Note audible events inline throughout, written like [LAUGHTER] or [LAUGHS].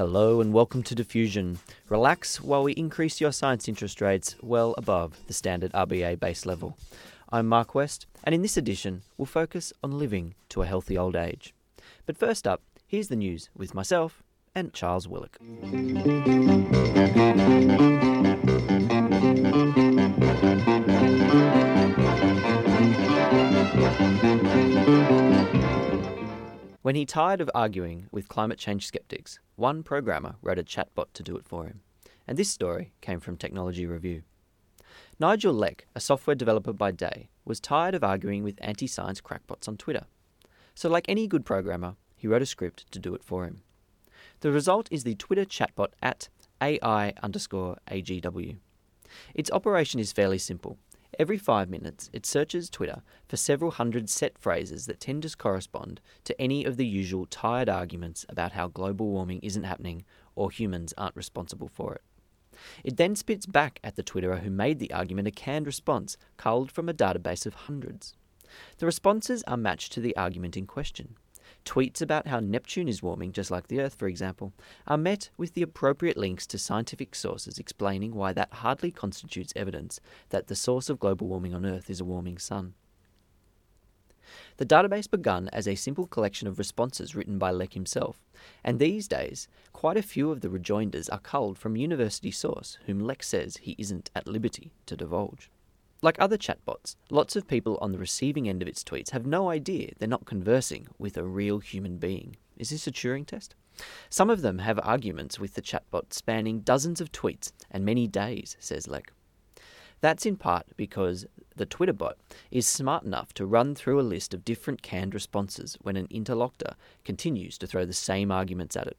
Hello and welcome to Diffusion. Relax while we increase your science interest rates well above the standard RBA base level. I'm Mark West, and in this edition, we'll focus on living to a healthy old age. But first up, here's the news with myself and Charles Willock. When he tired of arguing with climate change skeptics, one programmer wrote a chatbot to do it for him. And this story came from Technology Review. Nigel Leck, a software developer by day, was tired of arguing with anti science crackpots on Twitter. So, like any good programmer, he wrote a script to do it for him. The result is the Twitter chatbot at AI underscore AGW. Its operation is fairly simple. Every five minutes, it searches Twitter for several hundred set phrases that tend to correspond to any of the usual tired arguments about how global warming isn't happening or humans aren't responsible for it. It then spits back at the Twitterer who made the argument a canned response culled from a database of hundreds. The responses are matched to the argument in question. Tweets about how Neptune is warming just like the Earth, for example, are met with the appropriate links to scientific sources explaining why that hardly constitutes evidence that the source of global warming on Earth is a warming sun. The database began as a simple collection of responses written by Leck himself, and these days, quite a few of the rejoinders are culled from university source whom Leck says he isn't at liberty to divulge. Like other chatbots, lots of people on the receiving end of its tweets have no idea they're not conversing with a real human being. Is this a Turing test? Some of them have arguments with the chatbot spanning dozens of tweets and many days, says Leck. That's in part because the Twitter bot is smart enough to run through a list of different canned responses when an interlocutor continues to throw the same arguments at it.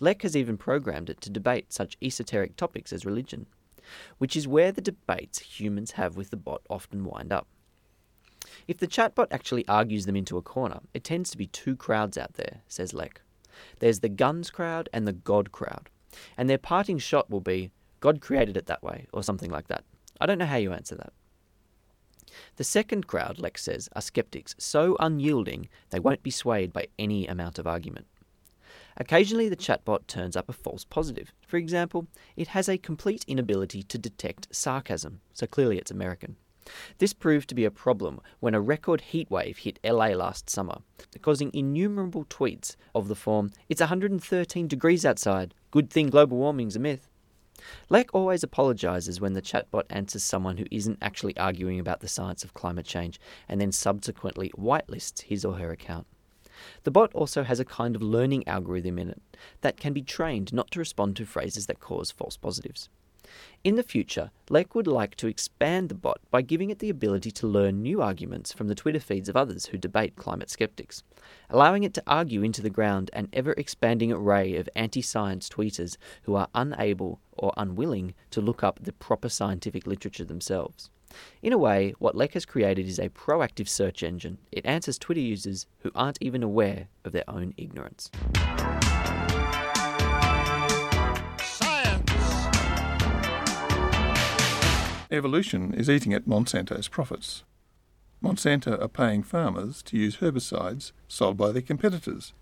Leck has even programmed it to debate such esoteric topics as religion, which is where the debates humans have with the bot often wind up. If the chatbot actually argues them into a corner, it tends to be two crowds out there, says Leck. There's the guns crowd and the God crowd, and their parting shot will be, God created it that way, or something like that. I don't know how you answer that. The second crowd, Leck says, are skeptics so unyielding they won't be swayed by any amount of argument. Occasionally, the chatbot turns up a false positive. For example, it has a complete inability to detect sarcasm, so clearly it's American. This proved to be a problem when a record heatwave hit LA last summer, causing innumerable tweets of the form, It's 113 degrees outside, good thing global warming's a myth. Leck always apologises when the chatbot answers someone who isn't actually arguing about the science of climate change and then subsequently whitelists his or her account. The bot also has a kind of learning algorithm in it that can be trained not to respond to phrases that cause false positives. In the future, Leck would like to expand the bot by giving it the ability to learn new arguments from the Twitter feeds of others who debate climate skeptics, allowing it to argue into the ground an ever expanding array of anti science tweeters who are unable or unwilling to look up the proper scientific literature themselves. In a way, what Leck has created is a proactive search engine. It answers Twitter users who aren't even aware of their own ignorance. Evolution is eating at Monsanto's profits. Monsanto are paying farmers to use herbicides sold by their competitors.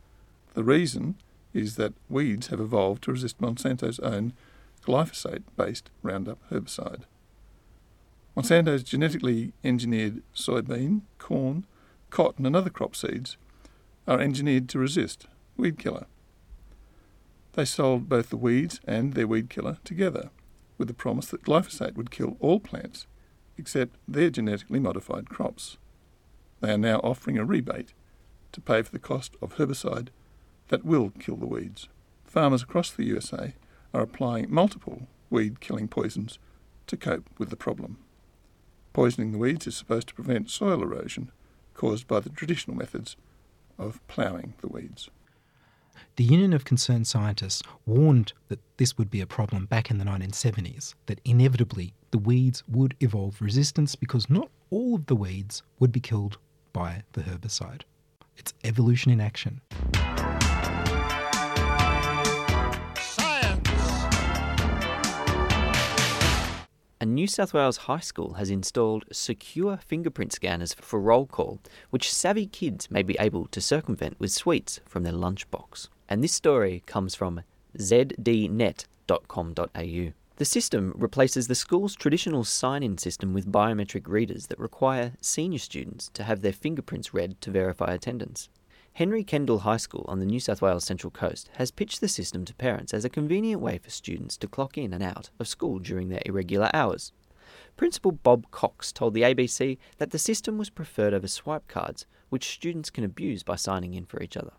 The reason is that weeds have evolved to resist Monsanto's own glyphosate based Roundup herbicide. Monsanto's genetically engineered soybean, corn, cotton, and other crop seeds are engineered to resist weed killer. They sold both the weeds and their weed killer together with the promise that glyphosate would kill all plants except their genetically modified crops. They are now offering a rebate to pay for the cost of herbicide that will kill the weeds. Farmers across the USA are applying multiple weed killing poisons to cope with the problem. Poisoning the weeds is supposed to prevent soil erosion caused by the traditional methods of ploughing the weeds. the Union of Concerned Scientists warned that this would be a problem back in the 1970s, that inevitably the weeds would evolve resistance because not all of the weeds would be killed by the herbicide. It's evolution in action. A New South Wales high school has installed secure fingerprint scanners for roll call, which savvy kids may be able to circumvent with sweets from their lunchbox. And this story comes from zdnet.com.au. The system replaces the school's traditional sign in system with biometric readers that require senior students to have their fingerprints read to verify attendance. Henry Kendall High School on the New South Wales Central Coast has pitched the system to parents as a convenient way for students to clock in and out of school during their irregular hours. Principal Bob Cox told the ABC that the system was preferred over swipe cards, which students can abuse by signing in for each other.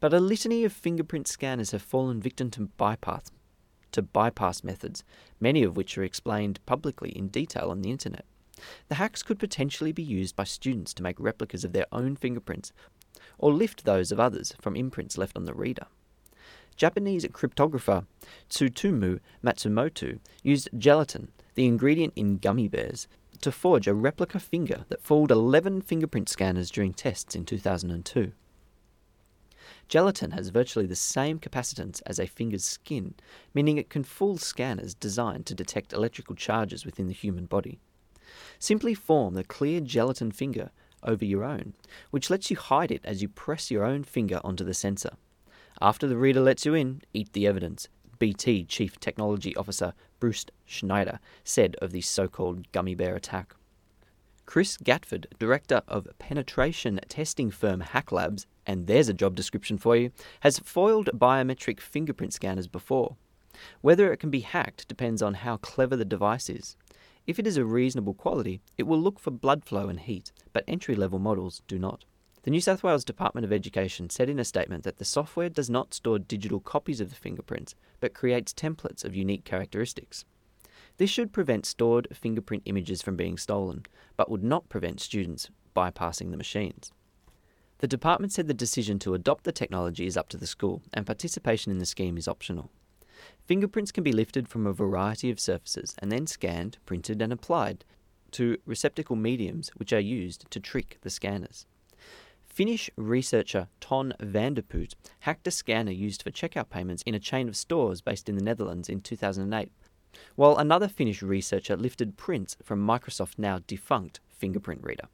But a litany of fingerprint scanners have fallen victim to bypass, to bypass methods, many of which are explained publicly in detail on the internet. The hacks could potentially be used by students to make replicas of their own fingerprints or lift those of others from imprints left on the reader. Japanese cryptographer Tsutomu Matsumoto used gelatin, the ingredient in gummy bears, to forge a replica finger that fooled 11 fingerprint scanners during tests in 2002. Gelatin has virtually the same capacitance as a finger's skin, meaning it can fool scanners designed to detect electrical charges within the human body. Simply form the clear gelatin finger over your own, which lets you hide it as you press your own finger onto the sensor. After the reader lets you in, eat the evidence, BT Chief Technology Officer Bruce Schneier said of the so called gummy bear attack. Chris Gatford, director of penetration testing firm HackLabs, and there's a job description for you, has foiled biometric fingerprint scanners before. Whether it can be hacked depends on how clever the device is. If it is a reasonable quality, it will look for blood flow and heat, but entry level models do not. The New South Wales Department of Education said in a statement that the software does not store digital copies of the fingerprints, but creates templates of unique characteristics. This should prevent stored fingerprint images from being stolen, but would not prevent students bypassing the machines. The department said the decision to adopt the technology is up to the school, and participation in the scheme is optional. Fingerprints can be lifted from a variety of surfaces and then scanned, printed, and applied to receptacle mediums which are used to trick the scanners. Finnish researcher Ton van der Putte hacked a scanner used for checkout payments in a chain of stores based in the Netherlands in 2008, while another Finnish researcher lifted prints from Microsoft now defunct fingerprint reader.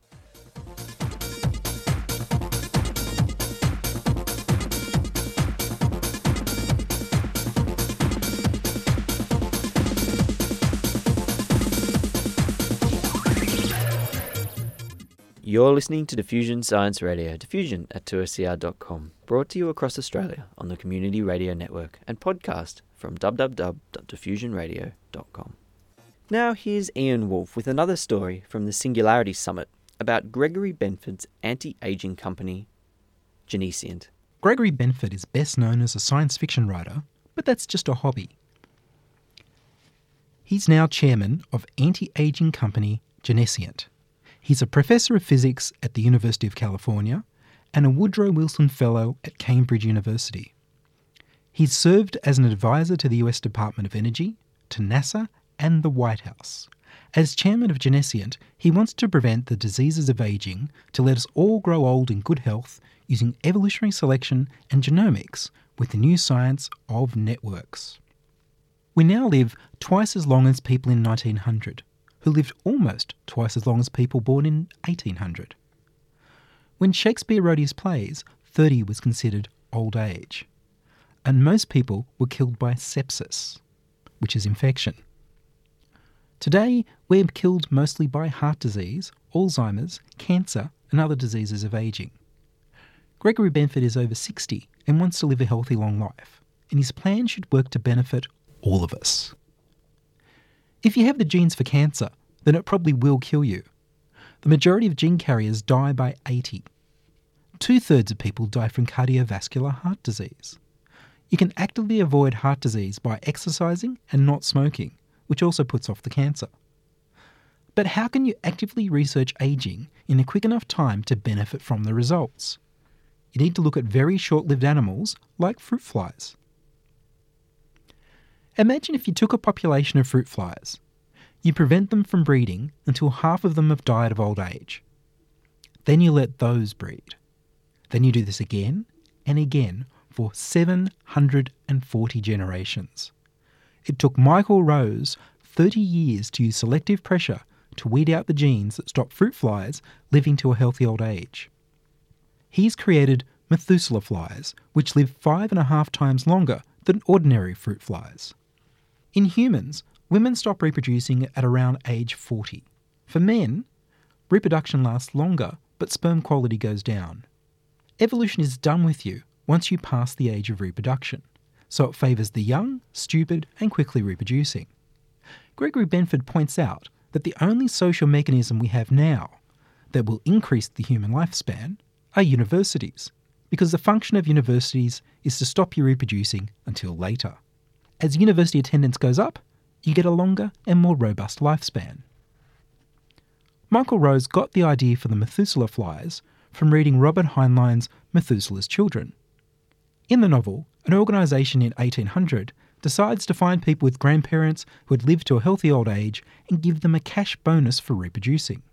You're listening to Diffusion Science Radio, diffusion at 2ser.com, brought to you across Australia on the Community Radio Network and podcast from www.diffusionradio.com. Now here's Ian Wolfe with another story from the Singularity Summit about Gregory Benford's anti-aging company, Genescient. Gregory Benford is best known as a science fiction writer, but that's just a hobby. He's now chairman of anti-aging company Genescient. He's a professor of physics at the University of California and a Woodrow Wilson Fellow at Cambridge University. He's served as an advisor to the US Department of Energy, to NASA, and the White House. As chairman of Genescient, he wants to prevent the diseases of aging to let us all grow old in good health using evolutionary selection and genomics with the new science of networks. We now live twice as long as people in 1900 who lived almost twice as long as people born in 1800. When Shakespeare wrote his plays, 30 was considered old age, and most people were killed by sepsis, which is infection. Today, we're killed mostly by heart disease, Alzheimer's, cancer, and other diseases of aging. Gregory Benford is over 60 and wants to live a healthy long life, and his plan should work to benefit all of us. If you have the genes for cancer, then it probably will kill you. The majority of gene carriers die by 80. Two thirds of people die from cardiovascular heart disease. You can actively avoid heart disease by exercising and not smoking, which also puts off the cancer. But how can you actively research aging in a quick enough time to benefit from the results? you need to look at very short lived animals like fruit flies. Imagine if you took a population of fruit flies. You prevent them from breeding until half of them have died of old age. Then you let those breed. Then you do this again and again for 740 generations. It took Michael Rose 30 years to use selective pressure to weed out the genes that stop fruit flies living to a healthy old age. He's created Methuselah flies, which live five and a half times longer than ordinary fruit flies. In humans, women stop reproducing at around age 40. For men, reproduction lasts longer, but sperm quality goes down. Evolution is done with you once you pass the age of reproduction, so it favours the young, stupid, and quickly reproducing. Gregory Benford points out that the only social mechanism we have now that will increase the human lifespan are universities, because the function of universities is to stop you reproducing until later. As university attendance goes up, you get a longer and more robust lifespan. Michael Rose got the idea for the Methuselah flies from reading Robert Heinlein's Methuselah's Children. In the novel, an organisation in 1800 decides to find people with grandparents who had lived to a healthy old age and give them a cash bonus for reproducing.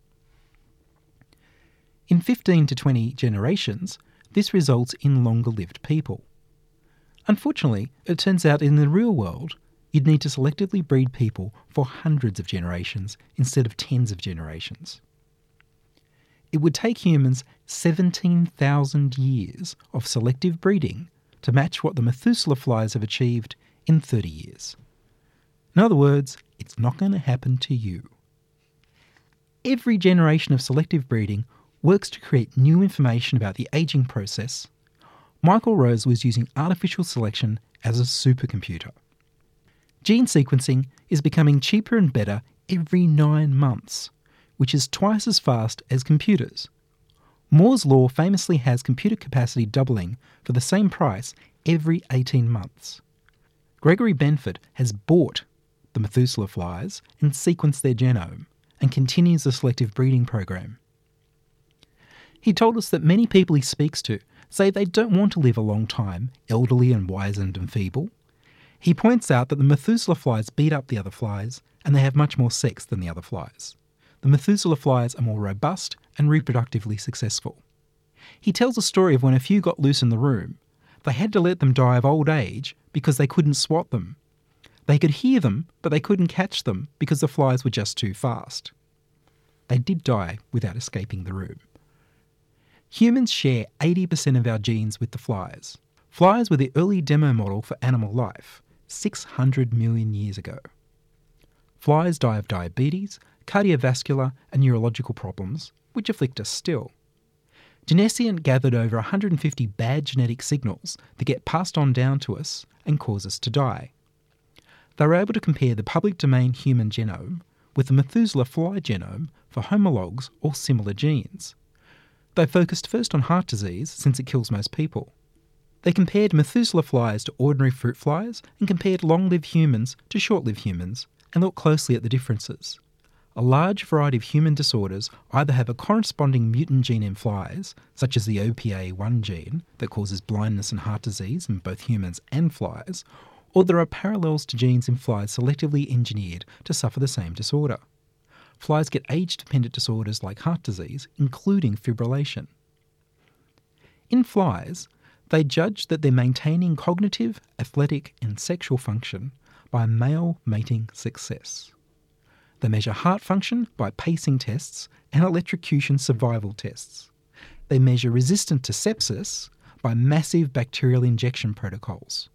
In 15 to 20 generations, this results in longer lived people. Unfortunately, it turns out in the real world, you'd need to selectively breed people for hundreds of generations instead of tens of generations. It would take humans 17,000 years of selective breeding to match what the Methuselah flies have achieved in 30 years. In other words, it's not going to happen to you. Every generation of selective breeding works to create new information about the aging process. Michael Rose was using artificial selection as a supercomputer. Gene sequencing is becoming cheaper and better every nine months, which is twice as fast as computers. Moore's Law famously has computer capacity doubling for the same price every 18 months. Gregory Benford has bought the Methuselah flies and sequenced their genome and continues the selective breeding program. He told us that many people he speaks to say they don't want to live a long time, elderly and wizened and feeble. He points out that the Methuselah flies beat up the other flies and they have much more sex than the other flies. The Methuselah flies are more robust and reproductively successful. He tells a story of when a few got loose in the room. They had to let them die of old age because they couldn't swat them. They could hear them, but they couldn't catch them because the flies were just too fast. They did die without escaping the room. Humans share 80% of our genes with the flies. Flies were the early demo model for animal life, 600 million years ago. Flies die of diabetes, cardiovascular, and neurological problems, which afflict us still. Genescient gathered over 150 bad genetic signals that get passed on down to us and cause us to die. They were able to compare the public domain human genome with the Methuselah fly genome for homologs or similar genes. They focused first on heart disease, since it kills most people. They compared Methuselah flies to ordinary fruit flies and compared long lived humans to short lived humans and looked closely at the differences. A large variety of human disorders either have a corresponding mutant gene in flies, such as the OPA1 gene that causes blindness and heart disease in both humans and flies, or there are parallels to genes in flies selectively engineered to suffer the same disorder. Flies get age dependent disorders like heart disease, including fibrillation. In flies, they judge that they're maintaining cognitive, athletic, and sexual function by male mating success. They measure heart function by pacing tests and electrocution survival tests. They measure resistance to sepsis by massive bacterial injection protocols.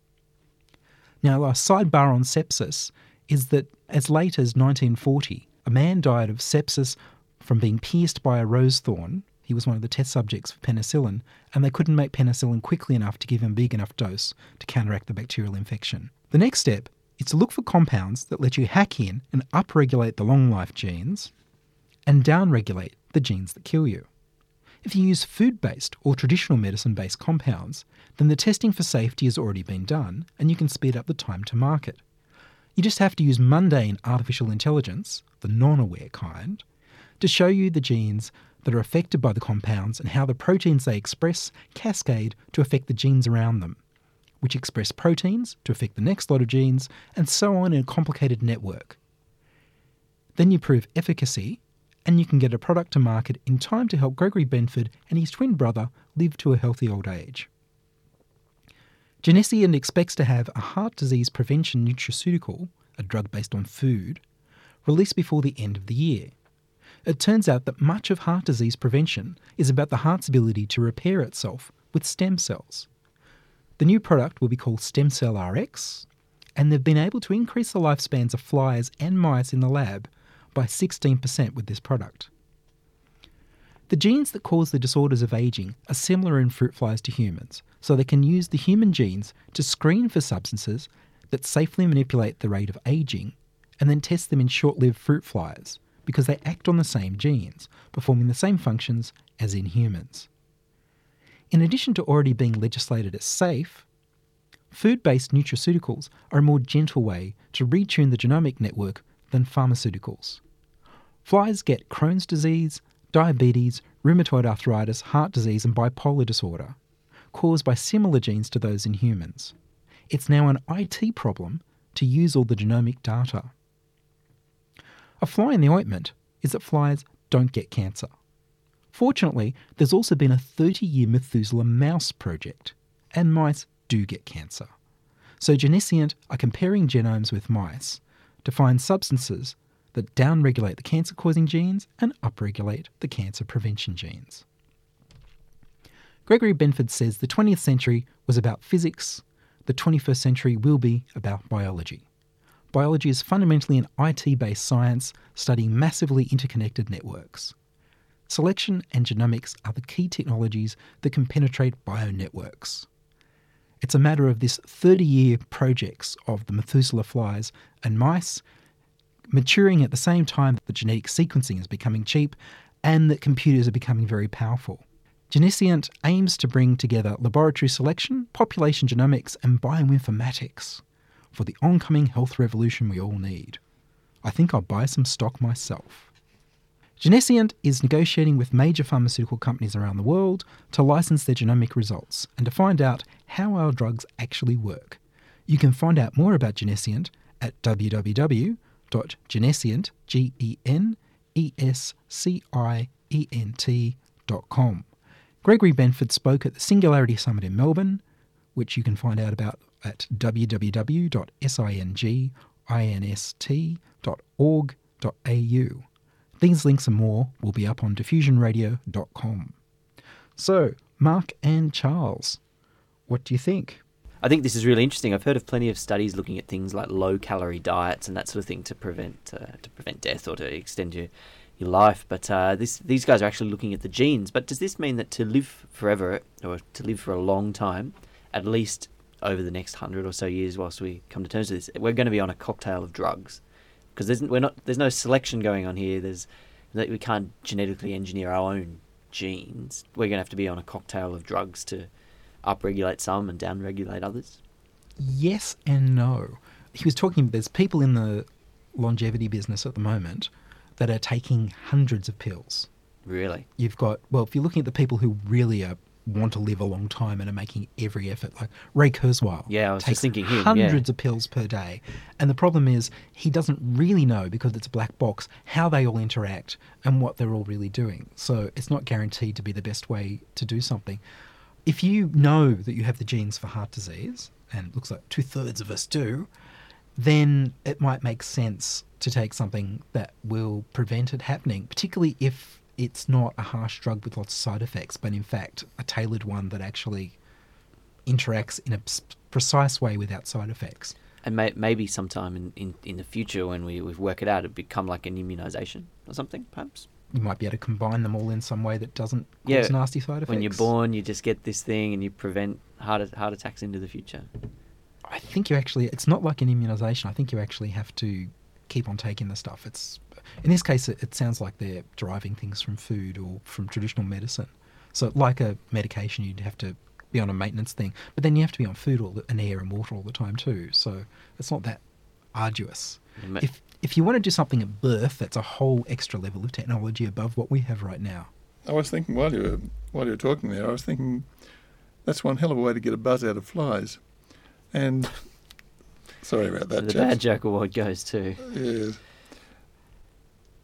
Now, a sidebar on sepsis is that as late as 1940, a man died of sepsis from being pierced by a rose thorn. He was one of the test subjects for penicillin, and they couldn't make penicillin quickly enough to give him a big enough dose to counteract the bacterial infection. The next step is to look for compounds that let you hack in and upregulate the long life genes and downregulate the genes that kill you. If you use food based or traditional medicine based compounds, then the testing for safety has already been done and you can speed up the time to market. You just have to use mundane artificial intelligence, the non aware kind, to show you the genes that are affected by the compounds and how the proteins they express cascade to affect the genes around them, which express proteins to affect the next lot of genes, and so on in a complicated network. Then you prove efficacy, and you can get a product to market in time to help Gregory Benford and his twin brother live to a healthy old age. Genescient expects to have a heart disease prevention nutraceutical, a drug based on food, released before the end of the year. It turns out that much of heart disease prevention is about the heart's ability to repair itself with stem cells. The new product will be called Stem Cell RX, and they've been able to increase the lifespans of flies and mice in the lab by 16% with this product. The genes that cause the disorders of aging are similar in fruit flies to humans, so they can use the human genes to screen for substances that safely manipulate the rate of aging and then test them in short lived fruit flies because they act on the same genes, performing the same functions as in humans. In addition to already being legislated as safe, food based nutraceuticals are a more gentle way to retune the genomic network than pharmaceuticals. Flies get Crohn's disease, diabetes, rheumatoid arthritis, heart disease, and bipolar disorder, caused by similar genes to those in humans. It's now an IT problem to use all the genomic data. A fly in the ointment is that flies don't get cancer. Fortunately, there's also been a 30 year Methuselah mouse project, and mice do get cancer. So Genescient are comparing genomes with mice to find substances that downregulate the cancer causing genes and upregulate the cancer prevention genes. Gregory Benford says the 20th century was about physics, the 21st century will be about biology. Biology is fundamentally an IT based science studying massively interconnected networks. Selection and genomics are the key technologies that can penetrate bio-networks. It's a matter of this 30 year projects of the Methuselah flies and mice maturing at the same time that the genetic sequencing is becoming cheap and that computers are becoming very powerful. Genescient aims to bring together laboratory selection, population genomics, and bioinformatics for the oncoming health revolution we all need. I think I'll buy some stock myself. Genescient is negotiating with major pharmaceutical companies around the world to license their genomic results and to find out how our drugs actually work. You can find out more about Genescient at www.genescient, G-E-N-E-S-C-I-E-N-T.com. Gregory Benford spoke at the Singularity Summit in Melbourne, which you can find out about at www.singinst.org.au. These links and more will be up on diffusionradio.com. So, Mark and Charles, what do you think? I think this is really interesting. I've heard of plenty of studies looking at things like low calorie diets and that sort of thing to prevent uh, to prevent death or to extend your your life. But uh, this these guys are actually looking at the genes. But does this mean that to live forever or to live for a long time, at least over the next hundred or so years, whilst we come to terms with this, we're going to be on a cocktail of drugs because there's we're not there's no selection going on here. There's that we can't genetically engineer our own genes. We're going to have to be on a cocktail of drugs to upregulate some and downregulate others. Yes and no. He was talking, there's people in the longevity business at the moment that are taking hundreds of pills. Really? You've got, well, if you're looking at the people who really are, want to live a long time and are making every effort, like Ray Kurzweil. Yeah, I was just thinking him, yeah. hundreds of pills per day. And the problem is he doesn't really know, because it's a black box, how they all interact and what they're all really doing. So it's not guaranteed to be the best way to do something. If you know that you have the genes for heart disease, and it looks like two thirds of us do, then it might make sense to take something that will prevent it happening, particularly if it's not a harsh drug with lots of side effects, but in fact a tailored one that actually interacts in a precise way without side effects. And may, maybe sometime in, in, in the future when we, we work it out, it'd become like an immunization or something, perhaps. You might be able to combine them all in some way that doesn't cause Yeah, nasty side effects. When you're born, you just get this thing and you prevent heart, heart attacks into the future. I think you actually, it's not like an immunization. I think you actually have to keep on taking the stuff. It's In this case, it, it sounds like they're deriving things from food or from traditional medicine. So, like a medication, you'd have to be on a maintenance thing, but then you have to be on food all the, and air and water all the time too. So, it's not that arduous. Ma- If if you want to do something at birth, that's a whole extra level of technology above what we have right now. I was thinking while you were while you were talking there, I was thinking that's one hell of a way to get a buzz out of flies. And [LAUGHS] sorry about that, the chaps. bad joke award goes to. Yes.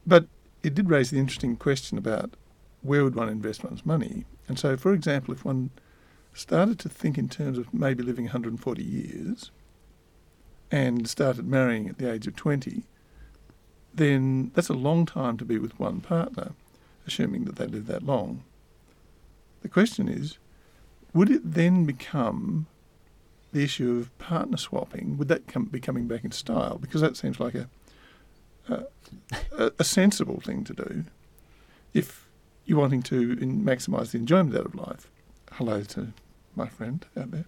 But it did raise the interesting question about where would one invest one's money. And so, for example, if one started to think in terms of maybe living 140 years and started marrying at the age of 20, then that's a long time to be with one partner, assuming that they live that long. The question is, would it then become the issue of partner swapping? Would that come, be coming back in style? Because that seems like a a, a, sensible thing to do if you're wanting to maximise the enjoyment out of life. Hello to my friend out there.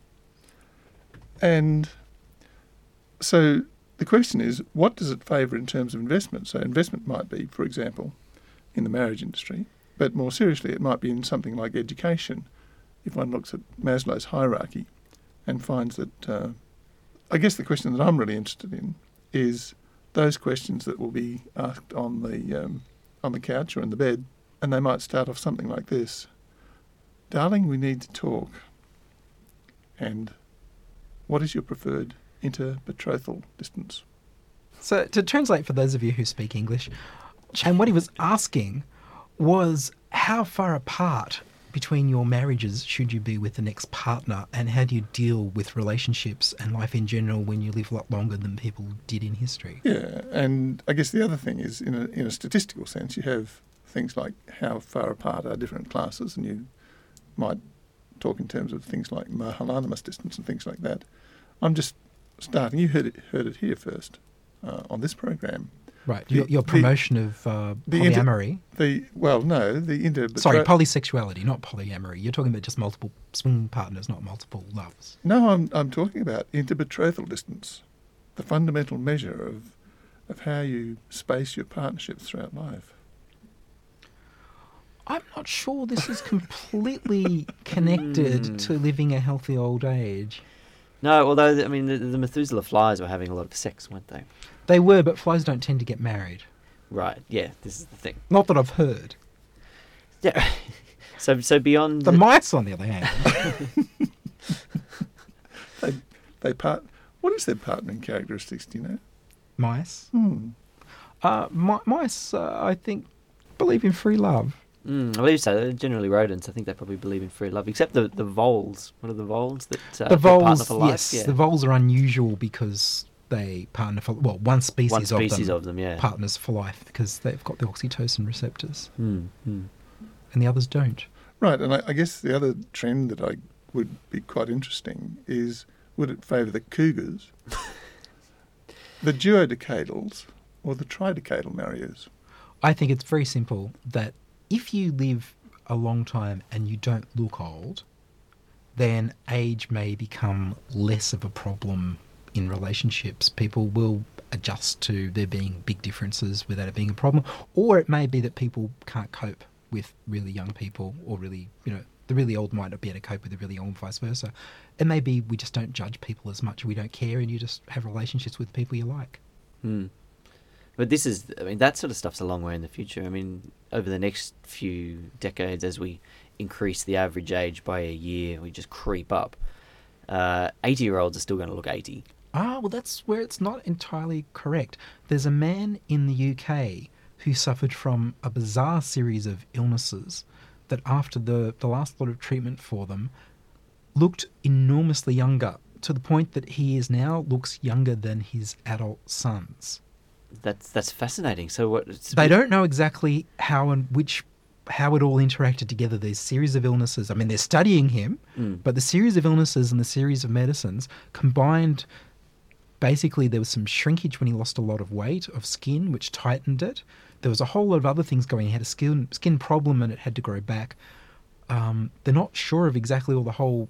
And so the question is, what does it favour in terms of investment? So investment might be, for example, in the marriage industry, but more seriously, it might be in something like education. If one looks at Maslow's hierarchy and finds that, uh, I guess the question that I'm really interested in is those questions that will be asked on the um, on the couch or in the bed, and they might start off something like this: "Darling, we need to talk." And what is your preferred inter-betrothal distance? So, to translate for those of you who speak English, and what he was asking was how far apart between your marriages should you be with the next partner, and how do you deal with relationships and life in general when you live a lot longer than people did in history? Yeah, and I guess the other thing is, in a, in a statistical sense, you have things like how far apart are different classes, and you might talk in terms of things like Mahalanobis distance and things like that. I'm just starting. You heard it, heard it here first uh, on this program. Right, The- your, your the- promotion of uh, the inter- polyamory. The well, no, the inter. Sorry, polysexuality, not polyamory. You're talking about just multiple swing partners, not multiple loves. No, I'm I'm talking about interbetrothal distance, the fundamental measure of of how you space your partnerships throughout life. I'm not sure this is completely connected Hmm. to living a healthy old age. No, although I mean the, the Methuselah flies were having a lot of sex, weren't they? They were, but flies don't tend to get married. Right. Yeah. This is the thing. Not that I've heard. Yeah. [LAUGHS] so so beyond The mice, on the other hand, [LAUGHS] They they part. What is their partnering characteristics? Do you know? mice. Hmm. Uh, mi- mice, uh, I think, believe in free love. Mm, I believe so. They're generally rodents. I think they probably believe in free love, except the the voles. What are the voles that uh, the that partner voles, for life? yes, yeah. the voles are unusual because they partner for well, one species, One species of of them, yeah. partners for life because they've got the oxytocin receptors, Hmm, hmm. and the others don't. Right, and I, I guess the other trend that I would be quite interesting is would it favour the cougars, [LAUGHS] the duodecadals, or the tridecadal marriers? I think it's very simple that if you live a long time and you don't look old, then age may become less of a problem in relationships. People will adjust to there being big differences without it being a problem. Or it may be that people can't cope with really young people or really, you know, the really old might not be able to cope with the really young, vice versa. It may be we just don't judge people as much, we don't care, and you just have relationships with people you like. Hmm. But this is, I mean, that sort of stuff's a long way in the future. I mean, over the next few decades, as we increase the average age by a year, we just creep up. Uh, 80 year olds are still going to look 80. Ah, well, that's where it's not entirely correct. There's a man in the UK who suffered from a bizarre series of illnesses that, after the, the last lot of treatment for them, looked enormously younger to the point that he is now looks younger than his adult sons. That's that's fascinating. So what? They don't know exactly how and which how it all interacted together. These series of illnesses. I mean, they're studying him, Mm. but the series of illnesses and the series of medicines combined. Basically, there was some shrinkage when he lost a lot of weight of skin, which tightened it. There was a whole lot of other things going. He had a skin skin problem, and it had to grow back. Um, they're not sure of exactly all the whole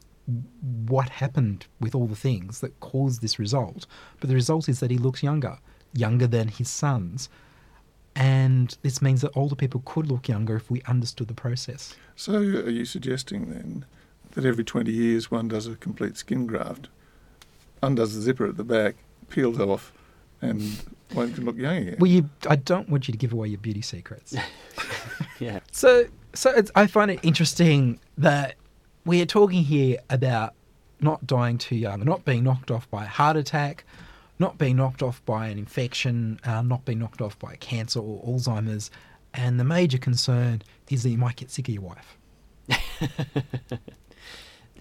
what happened with all the things that caused this result, but the result is that he looks younger, younger than his sons. And this means that older people could look younger if we understood the process. So, are you suggesting then that every 20 years one does a complete skin graft, undoes the zipper at the back, peels off, and one can look young again? Well, you, I don't want you to give away your beauty secrets. [LAUGHS] yeah. so, So it's, I find it interesting that we are talking here about not dying too young, not being knocked off by a heart attack, not being knocked off by an infection, uh, not being knocked off by cancer or Alzheimer's, and the major concern is that you might get sick of your wife. [LAUGHS]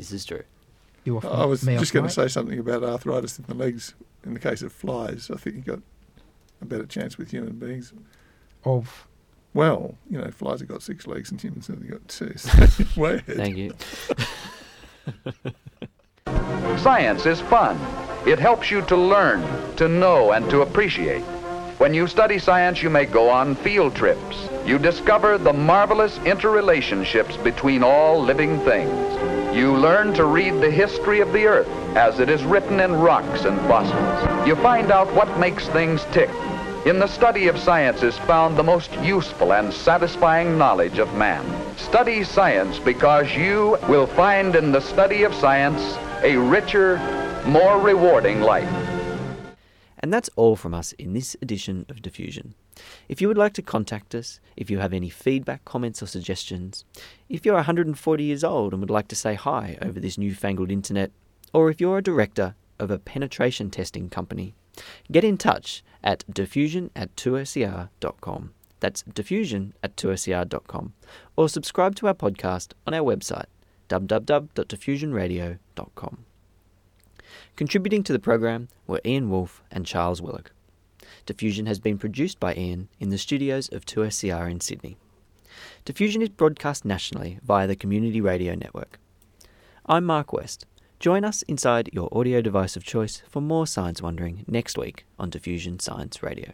This is true. You off I was just going to say something about arthritis in the legs. In the case of flies, I think you got a better chance with human beings. of Well, you know, flies have got six legs and humans have only got two. So. [LAUGHS] Thank you. [LAUGHS] Science is fun. It helps you to learn, to know, and to appreciate. When you study science, you may go on field trips. You discover the marvelous interrelationships between all living things. You learn to read the history of the earth as it is written in rocks and fossils. You find out what makes things tick. In the study of science is found the most useful and satisfying knowledge of man. Study science because you will find in the study of science a richer, more rewarding life. And that's all from us in this edition of Diffusion. If you would like to contact us, if you have any feedback, comments, or suggestions, if you're 140 years old and would like to say hi over this newfangled internet, or if you're a director of a penetration testing company, get in touch at diffusion at 2ser.com. That's diffusion at 2ser.com. Or subscribe to our podcast on our website, www.diffusionradio.com. Contributing to the program were Ian Wolfe and Charles Willock. Diffusion has been produced by Ian in the studios of 2SER in Sydney. Diffusion is broadcast nationally via the Community Radio Network. I'm Mark West. Join us inside your audio device of choice for more science wondering next week on Diffusion Science Radio.